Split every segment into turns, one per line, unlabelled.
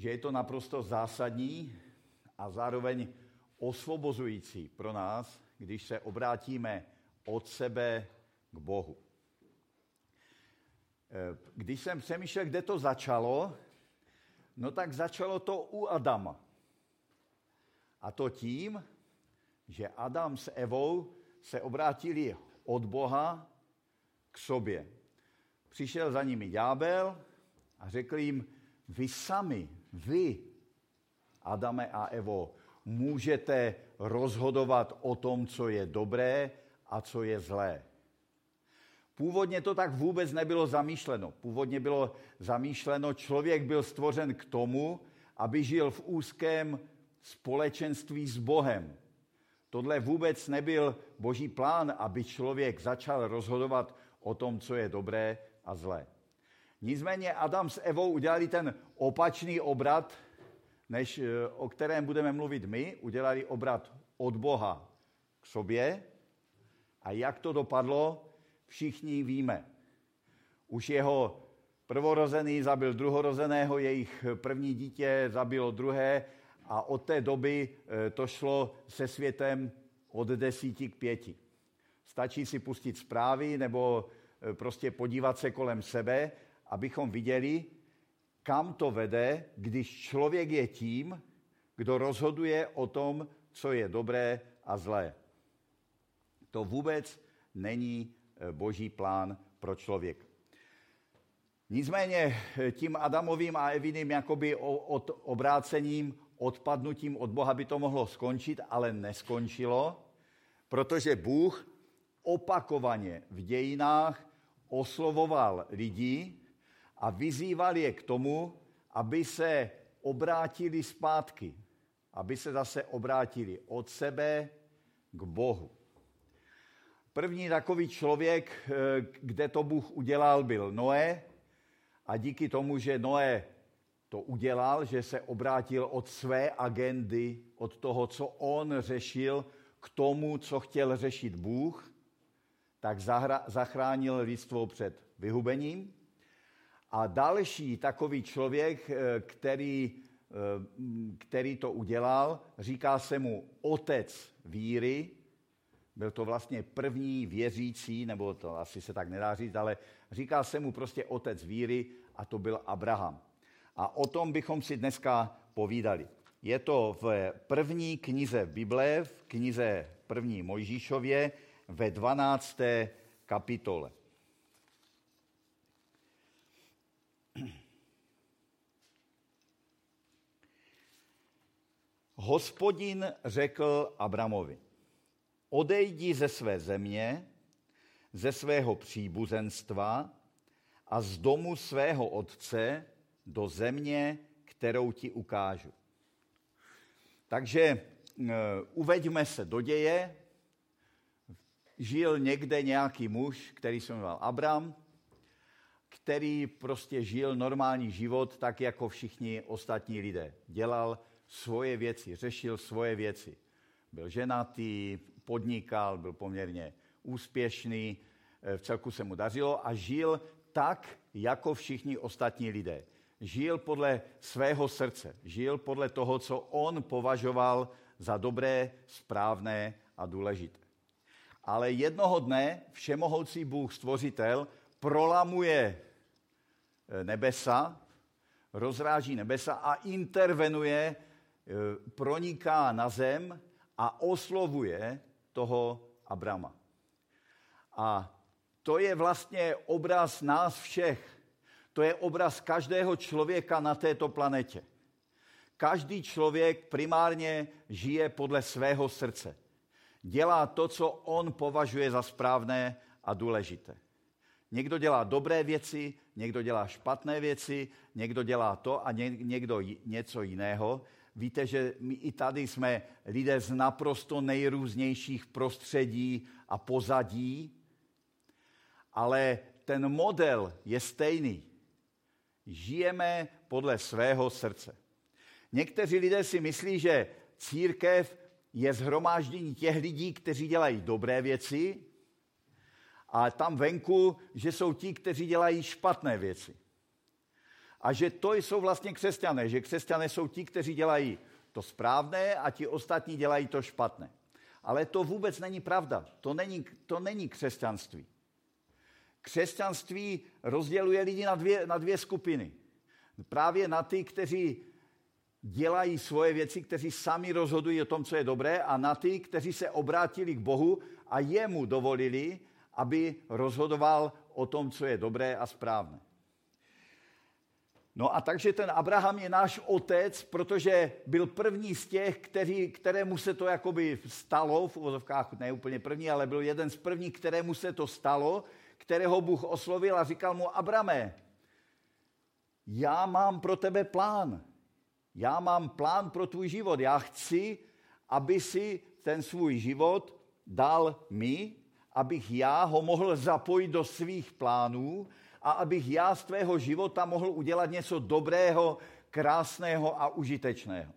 že je to naprosto zásadní a zároveň osvobozující pro nás, když se obrátíme od sebe k Bohu. Eh, když jsem přemýšlel, kde to začalo, no tak začalo to u Adama. A to tím, že Adam s Evou se obrátili od Boha k sobě. Přišel za nimi ďábel a řekl jim, vy sami, vy, Adame a Evo, můžete rozhodovat o tom, co je dobré a co je zlé. Původně to tak vůbec nebylo zamýšleno. Původně bylo zamýšleno, člověk byl stvořen k tomu, aby žil v úzkém společenství s Bohem. Tohle vůbec nebyl boží plán, aby člověk začal rozhodovat o tom, co je dobré a zlé. Nicméně Adam s Evou udělali ten opačný obrat, než eh, o kterém budeme mluvit my. Udělali obrat od Boha k sobě. A jak to dopadlo, všichni víme. Už jeho prvorozený zabil druhorozeného, jejich první dítě zabilo druhé a od té doby eh, to šlo se světem od desíti k pěti. Stačí si pustit zprávy nebo eh, prostě podívat se kolem sebe, abychom viděli, kam to vede, když člověk je tím, kdo rozhoduje o tom, co je dobré a zlé. To vůbec není eh, boží plán pro člověka. Nicméně tím Adamovým a Eviným jakoby od obrácením odpadnutím od Boha by to mohlo skončit, ale neskončilo, protože Bůh opakovaně v dějinách oslovoval lidi a vyzýval je k tomu, aby se obrátili zpátky, aby se zase obrátili od sebe k Bohu. První takový člověk, eh, kde to Bůh udělal, byl Noé. A díky tomu, že Noé to udělal, že se obrátil od své agendy, od toho, co on řešil, k tomu, co chtěl řešit Bůh, tak zachránil lidstvo před vyhubením. A další takový člověk, eh, který, eh, který to udělal, říká se mu otec víry, byl to vlastně první věřící, nebo to asi se tak nedá říct, ale říká se mu prostě otec víry a to byl Abraham. A o tom bychom si dneska povídali. Je to v první knize Bible, v knize první Mojžíšově, ve 12. kapitole. Hospodin řekl Abramovi, odejdi ze své země, ze svého příbuzenstva a z domu svého otce do země, kterou ti ukážu. Takže e, uveďme se do děje. Žil někde nějaký muž, který se jmenoval Abram, který prostě žil normální život, tak jako všichni ostatní lidé. Dělal svoje věci, řešil svoje věci. Byl ženatý, podnikal, byl poměrně úspěšný, e, v celku se mu dařilo a žil tak, jako všichni ostatní lidé žil podle svého srdce, žil podle toho, co on považoval za dobré, správné a důležité. Ale jednoho dne všemohoucí Bůh stvořitel prolamuje eh, nebesa, rozráží nebesa a intervenuje, eh, proniká na zem a oslovuje toho Abrama. A to je vlastně obraz nás všech, to je obraz každého člověka na této planetě. Každý člověk primárně žije podle svého srdce. Dělá to, co on považuje za správné a důležité. Někdo dělá dobré věci, někdo dělá špatné věci, někdo dělá to a někdo něco jiného. Víte, že my i tady jsme lidé z naprosto nejrůznějších prostředí a pozadí, ale ten model je stejný žijeme podle svého srdce. Někteří lidé si myslí, že církev je zhromáždění těch lidí, kteří dělají dobré věci, a tam venku, že jsou ti, kteří dělají špatné věci. A že to jsou vlastně křesťané, že křesťané jsou ti, kteří dělají to správné a ti ostatní dělají to špatné. Ale to vůbec není pravda. To není, to není křesťanství. Křesťanství rozděluje lidi na dvě, na dvě skupiny. Právě na ty, kteří dělají svoje věci, kteří sami rozhodují o tom, co je dobré, a na ty, kteří se obrátili k Bohu a jemu dovolili, aby rozhodoval o tom, co je dobré a správné. No a takže ten Abraham je náš otec, protože byl první z těch, který, kterému se to jakoby stalo, v uvozovkách ne úplně první, ale byl jeden z prvních, kterému se to stalo, kterého Bůh oslovil a říkal mu, Abrame, já mám pro tebe plán. Já mám plán pro tvůj život. Já chci, aby si ten svůj život dal mi, abych já ho mohl zapojit do svých plánů a abych já z tvého života mohl udělat něco dobrého, krásného a užitečného.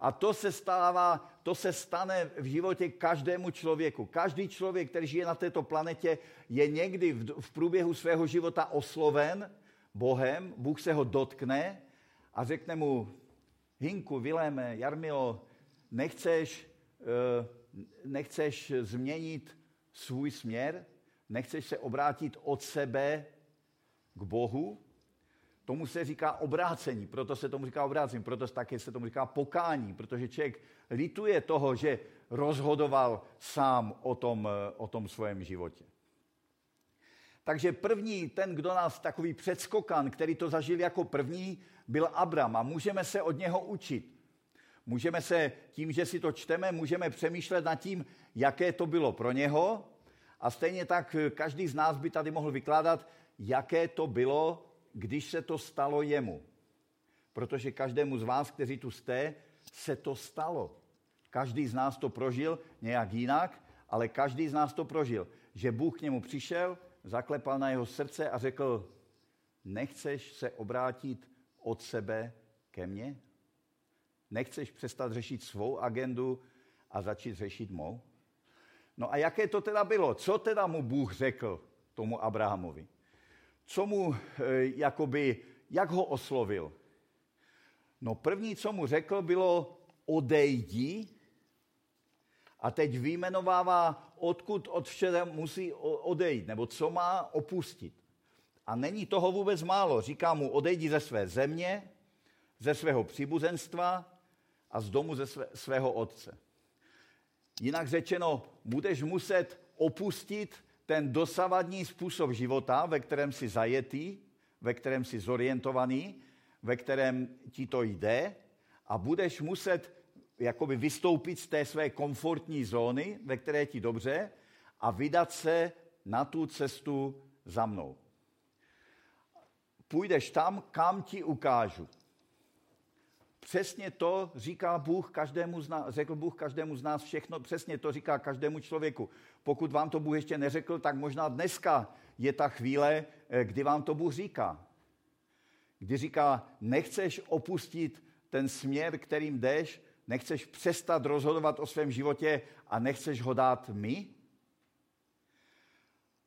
A to se stává, to se stane v životě každému člověku. Každý člověk, který žije na této planetě, je někdy v, průběhu svého života osloven Bohem, Bůh se ho dotkne a řekne mu, Hinku, Viléme, Jarmilo, nechceš, eh, nechceš změnit svůj směr? Nechceš se obrátit od sebe k Bohu? Tomu se říká obrácení, proto se tomu říká obrácení, proto také se tomu říká pokání, protože člověk lituje toho, že rozhodoval sám o tom, o tom svém životě. Takže první, ten, kdo nás takový předskokan, který to zažil jako první, byl Abram a můžeme se od něho učit. Můžeme se tím, že si to čteme, můžeme přemýšlet nad tím, jaké to bylo pro něho a stejně tak každý z nás by tady mohl vykládat, jaké to bylo, když se to stalo jemu. Protože každému z vás, kteří tu jste, se to stalo. Každý z nás to prožil nějak jinak, ale každý z nás to prožil. Že Bůh k němu přišel, zaklepal na jeho srdce a řekl, nechceš se obrátit od sebe ke mně? Nechceš přestat řešit svou agendu a začít řešit mou? No a jaké to teda bylo? Co teda mu Bůh řekl tomu Abrahamovi? Co mu, eh, jakoby, jak ho oslovil? No první, co mu řekl, bylo odejdi a teď vyjmenovává, odkud od všeho musí odejít, nebo co má opustit. A není toho vůbec málo. Říká mu, odejdi ze své země, ze svého příbuzenstva a z domu ze své, svého otce. Jinak řečeno, budeš muset opustit ten dosavadní způsob života, ve kterém jsi zajetý, ve kterém jsi zorientovaný, ve kterém ti to jde a budeš muset jakoby vystoupit z té své komfortní zóny, ve které ti dobře a vydat se na tu cestu za mnou. Půjdeš tam, kam ti ukážu. Přesně to říká Bůh každému z nás, řekl Bůh každému z nás všechno, přesně to říká každému člověku. Pokud vám to Bůh ještě neřekl, tak možná dneska je ta chvíle, eh, kdy vám to Bůh říká. Kdy říká, nechceš opustit ten směr, kterým jdeš, nechceš přestat rozhodovat o svém životě a nechceš ho dát my?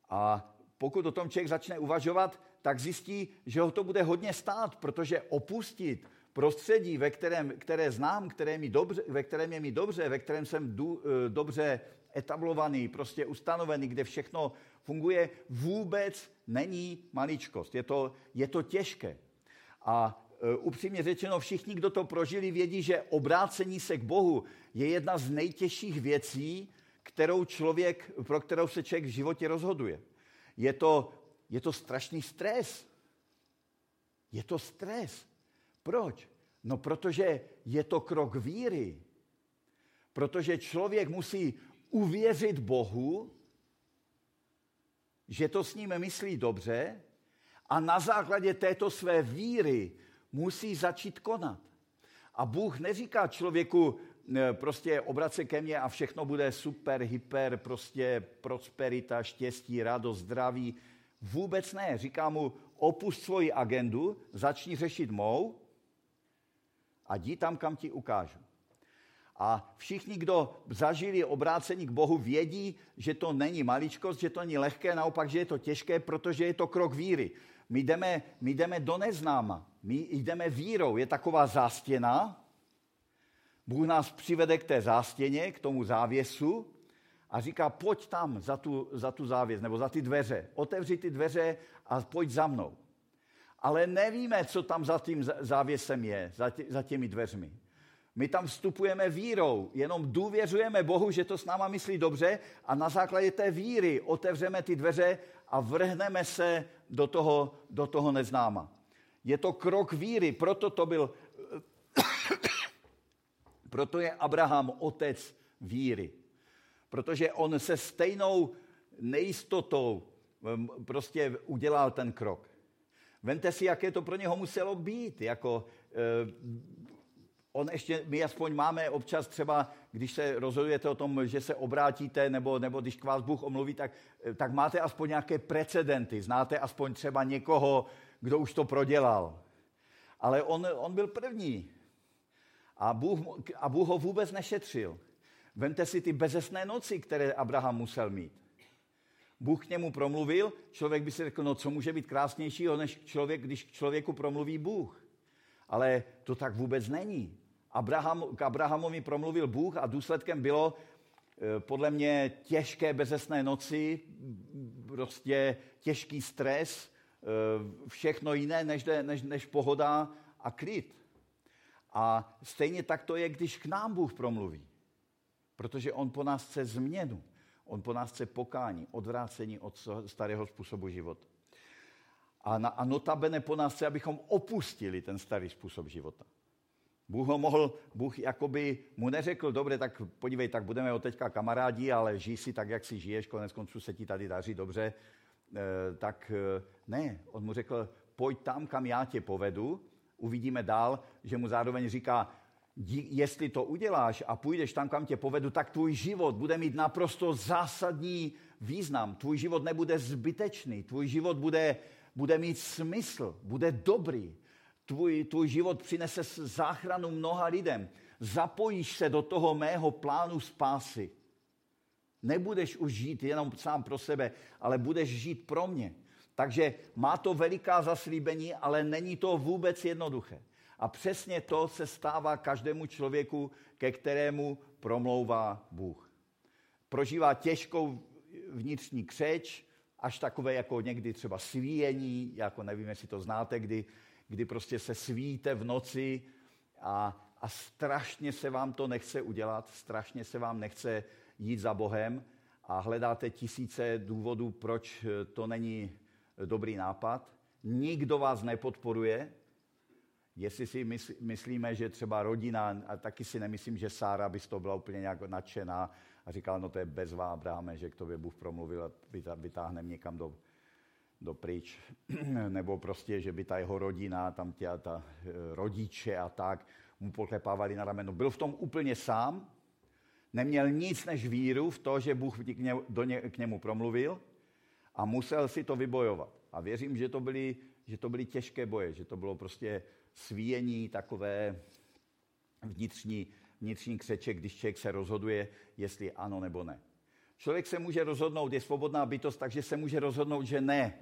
A pokud o tom člověk začne uvažovat, tak zjistí, že ho to bude hodně stát, protože opustit prostředí, ve kterém, které znám, které mi dobře, ve kterém je mi dobře, ve kterém jsem du, eh, dobře etablovaný, prostě ustanovený, kde všechno funguje, vůbec není maličkost. Je to, je to těžké. A e, upřímně řečeno, všichni, kdo to prožili, vědí, že obrácení se k Bohu je jedna z nejtěžších věcí, kterou člověk, pro kterou se člověk v životě rozhoduje. Je to, je to strašný stres. Je to stres. Proč? No protože je to krok víry. Protože člověk musí uvěřit Bohu, že to s ním myslí dobře a na základě této své víry musí začít konat. A Bůh neříká člověku, prostě obrace ke mně a všechno bude super, hyper, prostě prosperita, štěstí, radost, zdraví. Vůbec ne. Říká mu, opust svoji agendu, začni řešit mou a jdi tam, kam ti ukážu. A všichni, kdo zažili obrácení k Bohu, vědí, že to není maličkost, že to není lehké, naopak, že je to těžké, protože je to krok víry. My jdeme, my jdeme do neznáma. My jdeme vírou. Je taková zástěna. Bůh nás přivede k té zástěně, k tomu závěsu a říká, pojď tam za tu, za tu závěs nebo za ty dveře. Otevři ty dveře a pojď za mnou. Ale nevíme, co tam za tím závěsem je, za, tě, za těmi dveřmi. My tam vstupujeme vírou, jenom důvěřujeme Bohu, že to s náma myslí dobře a na základě té víry otevřeme ty dveře a vrhneme se do toho, do toho neznáma. Je to krok víry, proto to byl, proto je Abraham otec víry. Protože on se stejnou nejistotou prostě udělal ten krok. Vente si, jaké to pro něho muselo být. Jako, eh, on ještě, my aspoň máme občas třeba, když se rozhodujete o tom, že se obrátíte, nebo, nebo když k vás Bůh omluví, tak, eh, tak máte aspoň nějaké precedenty. Znáte aspoň třeba někoho, kdo už to prodělal. Ale on, on byl první. A Bůh, a Bůh ho vůbec nešetřil. Vemte si ty bezesné noci, které Abraham musel mít. Bůh k němu promluvil, člověk by si řekl, no co může být krásnějšího, než člověk, když k člověku promluví Bůh. Ale to tak vůbec není. Abraham, k Abrahamovi promluvil Bůh a důsledkem bylo eh, podle mě těžké bezesné noci, prostě těžký stres, eh, všechno jiné než, než, než pohoda a klid. A stejně tak to je, když k nám Bůh promluví. Protože On po nás chce změnu. On po nás chce pokání, odvrácení od starého způsobu života. A, na, a notabene po nás chce, abychom opustili ten starý způsob života. Bůh ho mohl, Bůh jakoby mu neřekl, dobře, tak podívej, tak budeme od teďka kamarádi, ale žij si tak, jak si žiješ, konec konců se ti tady daří dobře, e, tak e, ne, on mu řekl, pojď tam, kam já tě povedu, uvidíme dál, že mu zároveň říká, jestli to uděláš a půjdeš tam, kam tě povedu, tak tvůj život bude mít naprosto zásadní význam. Tvůj život nebude zbytečný, tvůj život bude, bude mít smysl, bude dobrý. Tvůj, tvůj život přinese záchranu mnoha lidem. Zapojíš se do toho mého plánu spásy. Nebudeš už žít jenom sám pro sebe, ale budeš žít pro mě. Takže má to veliká zaslíbení, ale není to vůbec jednoduché. A přesně to se stává každému člověku, ke kterému promlouvá Bůh. Prožívá těžkou vnitřní křeč, až takové jako někdy třeba svíjení, jako nevím, jestli to znáte, kdy, kdy prostě se svíte v noci a, a strašně se vám to nechce udělat, strašně se vám nechce jít za Bohem a hledáte tisíce důvodů, proč to není dobrý nápad. Nikdo vás nepodporuje, Jestli si myslíme, že třeba rodina, a taky si nemyslím, že Sára by z toho byla úplně nějak nadšená a říkala, no to je bezvá, Abrahame, že k tobě Bůh promluvil a vytáhne někam do, do pryč. Nebo prostě, že by ta jeho rodina, tam tě, ta eh, rodiče a tak, mu poklepávali na rameno. Byl v tom úplně sám, neměl nic než víru v to, že Bůh k, ně, do ně, k němu promluvil a musel si to vybojovat. A věřím, že to byly, že to byly těžké boje, že to bylo prostě svíjení, takové vnitřní, vnitřní křeče, když člověk se rozhoduje, jestli ano nebo ne. Člověk se může rozhodnout, je svobodná bytost, takže se může rozhodnout, že ne,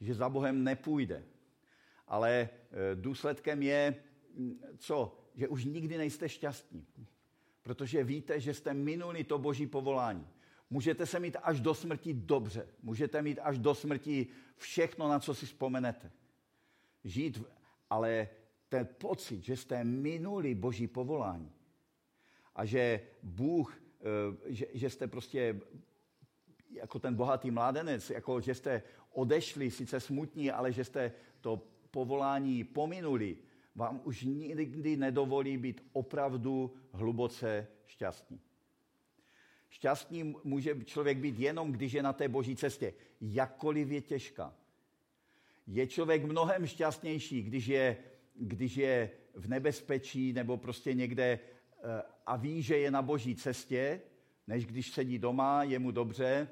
že za Bohem nepůjde. Ale e, důsledkem je, co? Že už nikdy nejste šťastní. Protože víte, že jste minuli to boží povolání. Můžete se mít až do smrti dobře. Můžete mít až do smrti všechno, na co si vzpomenete. Žít, ale ten pocit, že jste minuli boží povolání a že Bůh, eh, že, že jste prostě jako ten bohatý mládenec, jako že jste odešli, sice smutní, ale že jste to povolání pominuli, vám už nikdy nedovolí být opravdu hluboce šťastný. Šťastný může člověk být jenom, když je na té boží cestě, jakkoliv je těžká. Je člověk mnohem šťastnější, když je když je v nebezpečí nebo prostě někde eh, a ví, že je na boží cestě, než když sedí doma, je mu dobře,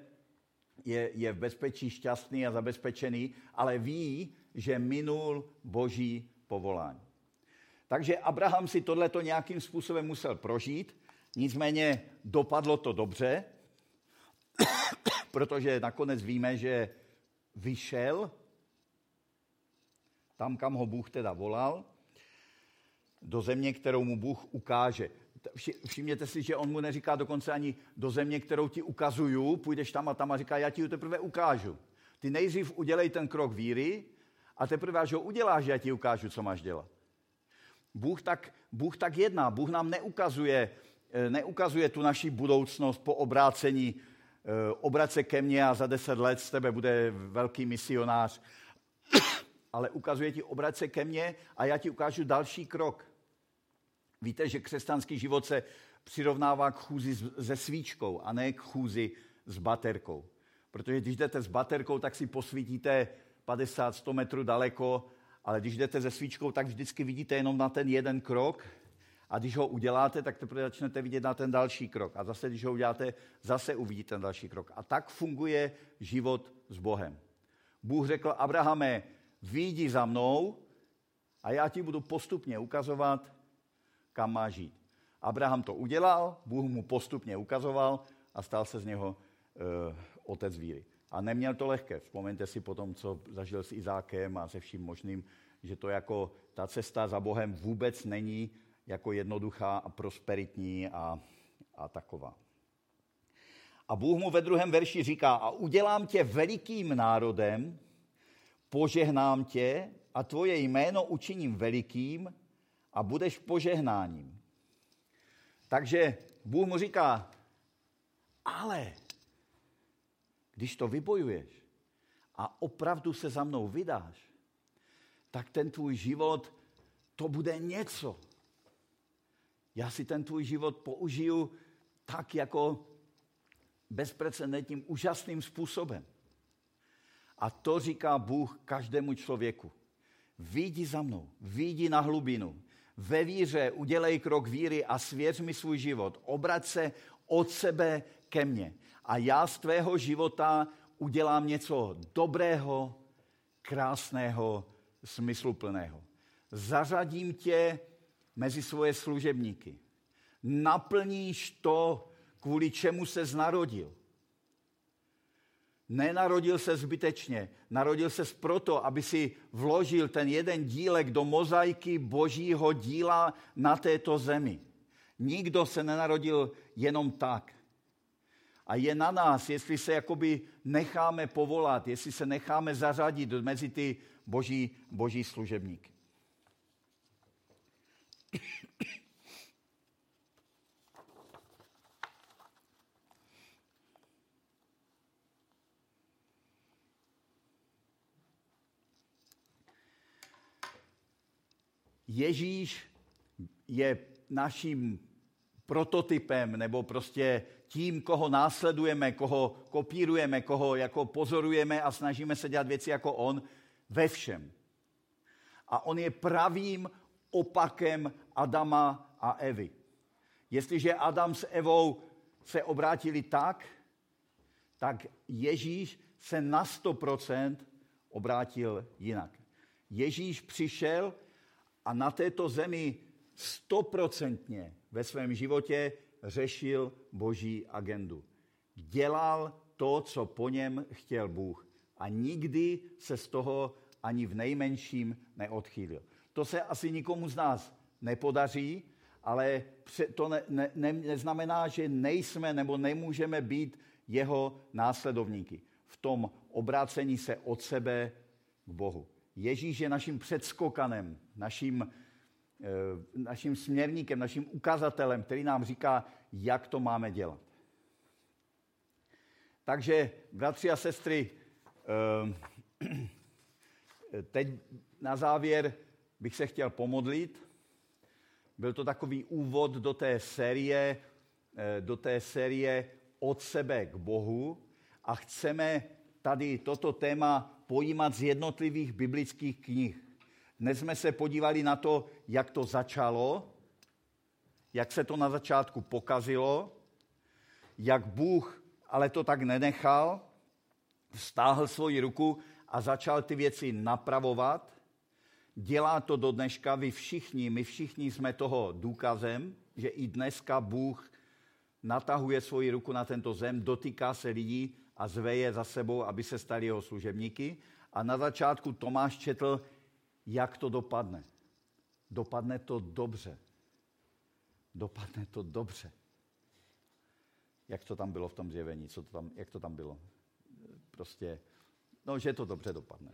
je, je v bezpečí šťastný a zabezpečený, ale ví, že minul boží povolání. Takže Abraham si tohleto nějakým způsobem musel prožít, nicméně dopadlo to dobře, protože nakonec víme, že vyšel tam, kam ho Bůh teda volal, do země, kterou mu Bůh ukáže. Všimněte si, že on mu neříká dokonce ani do země, kterou ti ukazuju, půjdeš tam a tam a říká, já ti ho teprve ukážu. Ty nejdřív udělej ten krok víry a teprve, až ho uděláš, já ti ukážu, co máš dělat. Bůh tak, Bůh tak jedná. Bůh nám neukazuje, eh, neukazuje tu naši budoucnost po obrácení. Eh, obrať se ke mně a za deset let z tebe bude velký misionář. Ale ukazuje ti, obrať se ke mně a já ti ukážu další krok. Víte, že křesťanský život se přirovnává k chůzi se svíčkou a ne k chůzi s baterkou. Protože když jdete s baterkou, tak si posvítíte 50-100 metrů daleko, ale když jdete se svíčkou, tak vždycky vidíte jenom na ten jeden krok a když ho uděláte, tak teprve začnete vidět na ten další krok. A zase, když ho uděláte, zase uvidíte ten další krok. A tak funguje život s Bohem. Bůh řekl, Abrahame, výjdi za mnou a já ti budu postupně ukazovat, kam má žít. Abraham to udělal, Bůh mu postupně ukazoval a stal se z něho uh, otec víry. A neměl to lehké. Vzpomeňte si potom, co zažil s Izákem a se vším možným, že to jako ta cesta za Bohem vůbec není jako jednoduchá a prosperitní a, a taková. A Bůh mu ve druhém verši říká, a udělám tě velikým národem, požehnám tě a tvoje jméno učiním velikým a budeš požehnáním. Takže Bůh mu říká, ale když to vybojuješ a opravdu se za mnou vydáš, tak ten tvůj život, to bude něco. Já si ten tvůj život použiju tak jako bezprecedentním, úžasným způsobem. A to říká Bůh každému člověku. Výjdi za mnou, výjdi na hlubinu. Ve víře udělej krok víry a svěř mi svůj život. Obrať se od sebe ke mně. A já z tvého života udělám něco dobrého, krásného, smysluplného. Zařadím tě mezi svoje služebníky. Naplníš to, kvůli čemu se narodil. Nenarodil se zbytečně, narodil se proto, aby si vložil ten jeden dílek do mozaiky božího díla na této zemi. Nikdo se nenarodil jenom tak. A je na nás, jestli se jakoby necháme povolat, jestli se necháme zařadit mezi ty boží, boží služebníky. Ježíš je naším prototypem nebo prostě tím, koho následujeme, koho kopírujeme, koho jako pozorujeme a snažíme se dělat věci jako on ve všem. A on je pravým opakem Adama a Evy. Jestliže Adam s Evou se obrátili tak, tak Ježíš se na 100% obrátil jinak. Ježíš přišel a na této zemi stoprocentně ve svém životě řešil boží agendu. Dělal to, co po něm chtěl Bůh. A nikdy se z toho ani v nejmenším neodchýlil. To se asi nikomu z nás nepodaří, ale to ne, ne, ne, neznamená, že nejsme nebo nemůžeme být jeho následovníky. V tom obrácení se od sebe k Bohu. Ježíš je naším předskokanem, naším Eh, naším směrníkem, naším ukazatelem, který nám říká, jak to máme dělat. Takže, bratři a sestry, eh, teď na závěr bych se chtěl pomodlit. Byl to takový úvod do té série, eh, do té série od sebe k Bohu a chceme tady toto téma pojímat z jednotlivých biblických knih. Dnes jsme se podívali na to, jak to začalo, jak se to na začátku pokazilo, jak Bůh ale to tak nenechal, stáhl svoji ruku a začal ty věci napravovat. Dělá to do dneška, vy všichni, my všichni jsme toho důkazem, že i dneska Bůh natahuje svoji ruku na tento zem, dotýká se lidí a zve je za sebou, aby se stali jeho služebníky. A na začátku Tomáš četl, jak to dopadne. Dopadne to dobře. Dopadne to dobře. Jak to tam bylo v tom zjevení? Co to tam, jak to tam bylo? Prostě, no, že to dobře dopadne.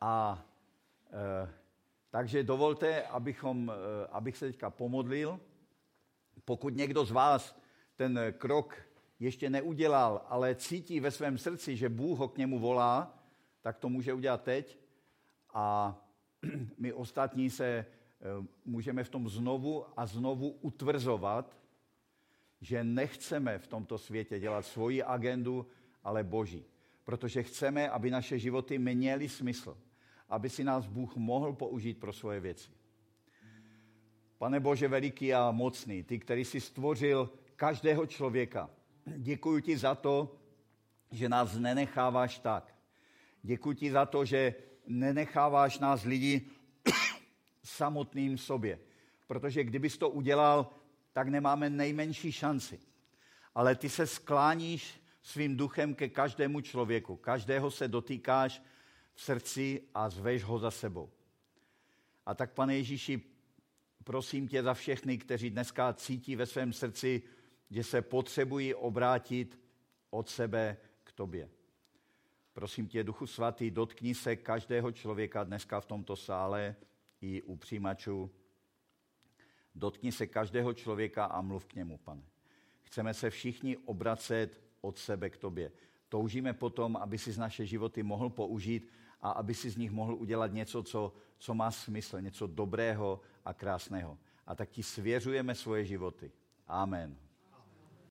A e, takže dovolte, abychom, e, abych se teďka pomodlil. Pokud někdo z vás ten krok ještě neudělal, ale cítí ve svém srdci, že Bůh ho k němu volá, tak to může udělat teď. A my ostatní se eh, můžeme v tom znovu a znovu utvrzovat, že nechceme v tomto světě dělat svoji agendu, ale Boží. Protože chceme, aby naše životy měly smysl. Aby si nás Bůh mohl použít pro svoje věci. Pane Bože veliký a mocný, ty, který jsi stvořil každého člověka, děkuji ti za to, že nás nenecháváš tak. Děkuji ti za to, že nenecháváš nás lidi samotným sobě. Protože kdybys to udělal, tak nemáme nejmenší šanci. Ale ty se skláníš svým duchem ke každému člověku. Každého se dotýkáš v srdci a zveš ho za sebou. A tak, pane Ježíši, prosím tě za všechny, kteří dneska cítí ve svém srdci, že se potřebují obrátit od sebe k tobě. Prosím tě, Duchu Svatý, dotkni se každého člověka dneska v tomto sále i u přijímačů. Dotkni se každého člověka a mluv k němu, pane. Chceme se všichni obracet od sebe k tobě. Toužíme potom, aby si z naše životy mohl použít a aby si z nich mohl udělat něco, co, co má smysl, něco dobrého a krásného. A tak ti svěřujeme svoje životy. Amen.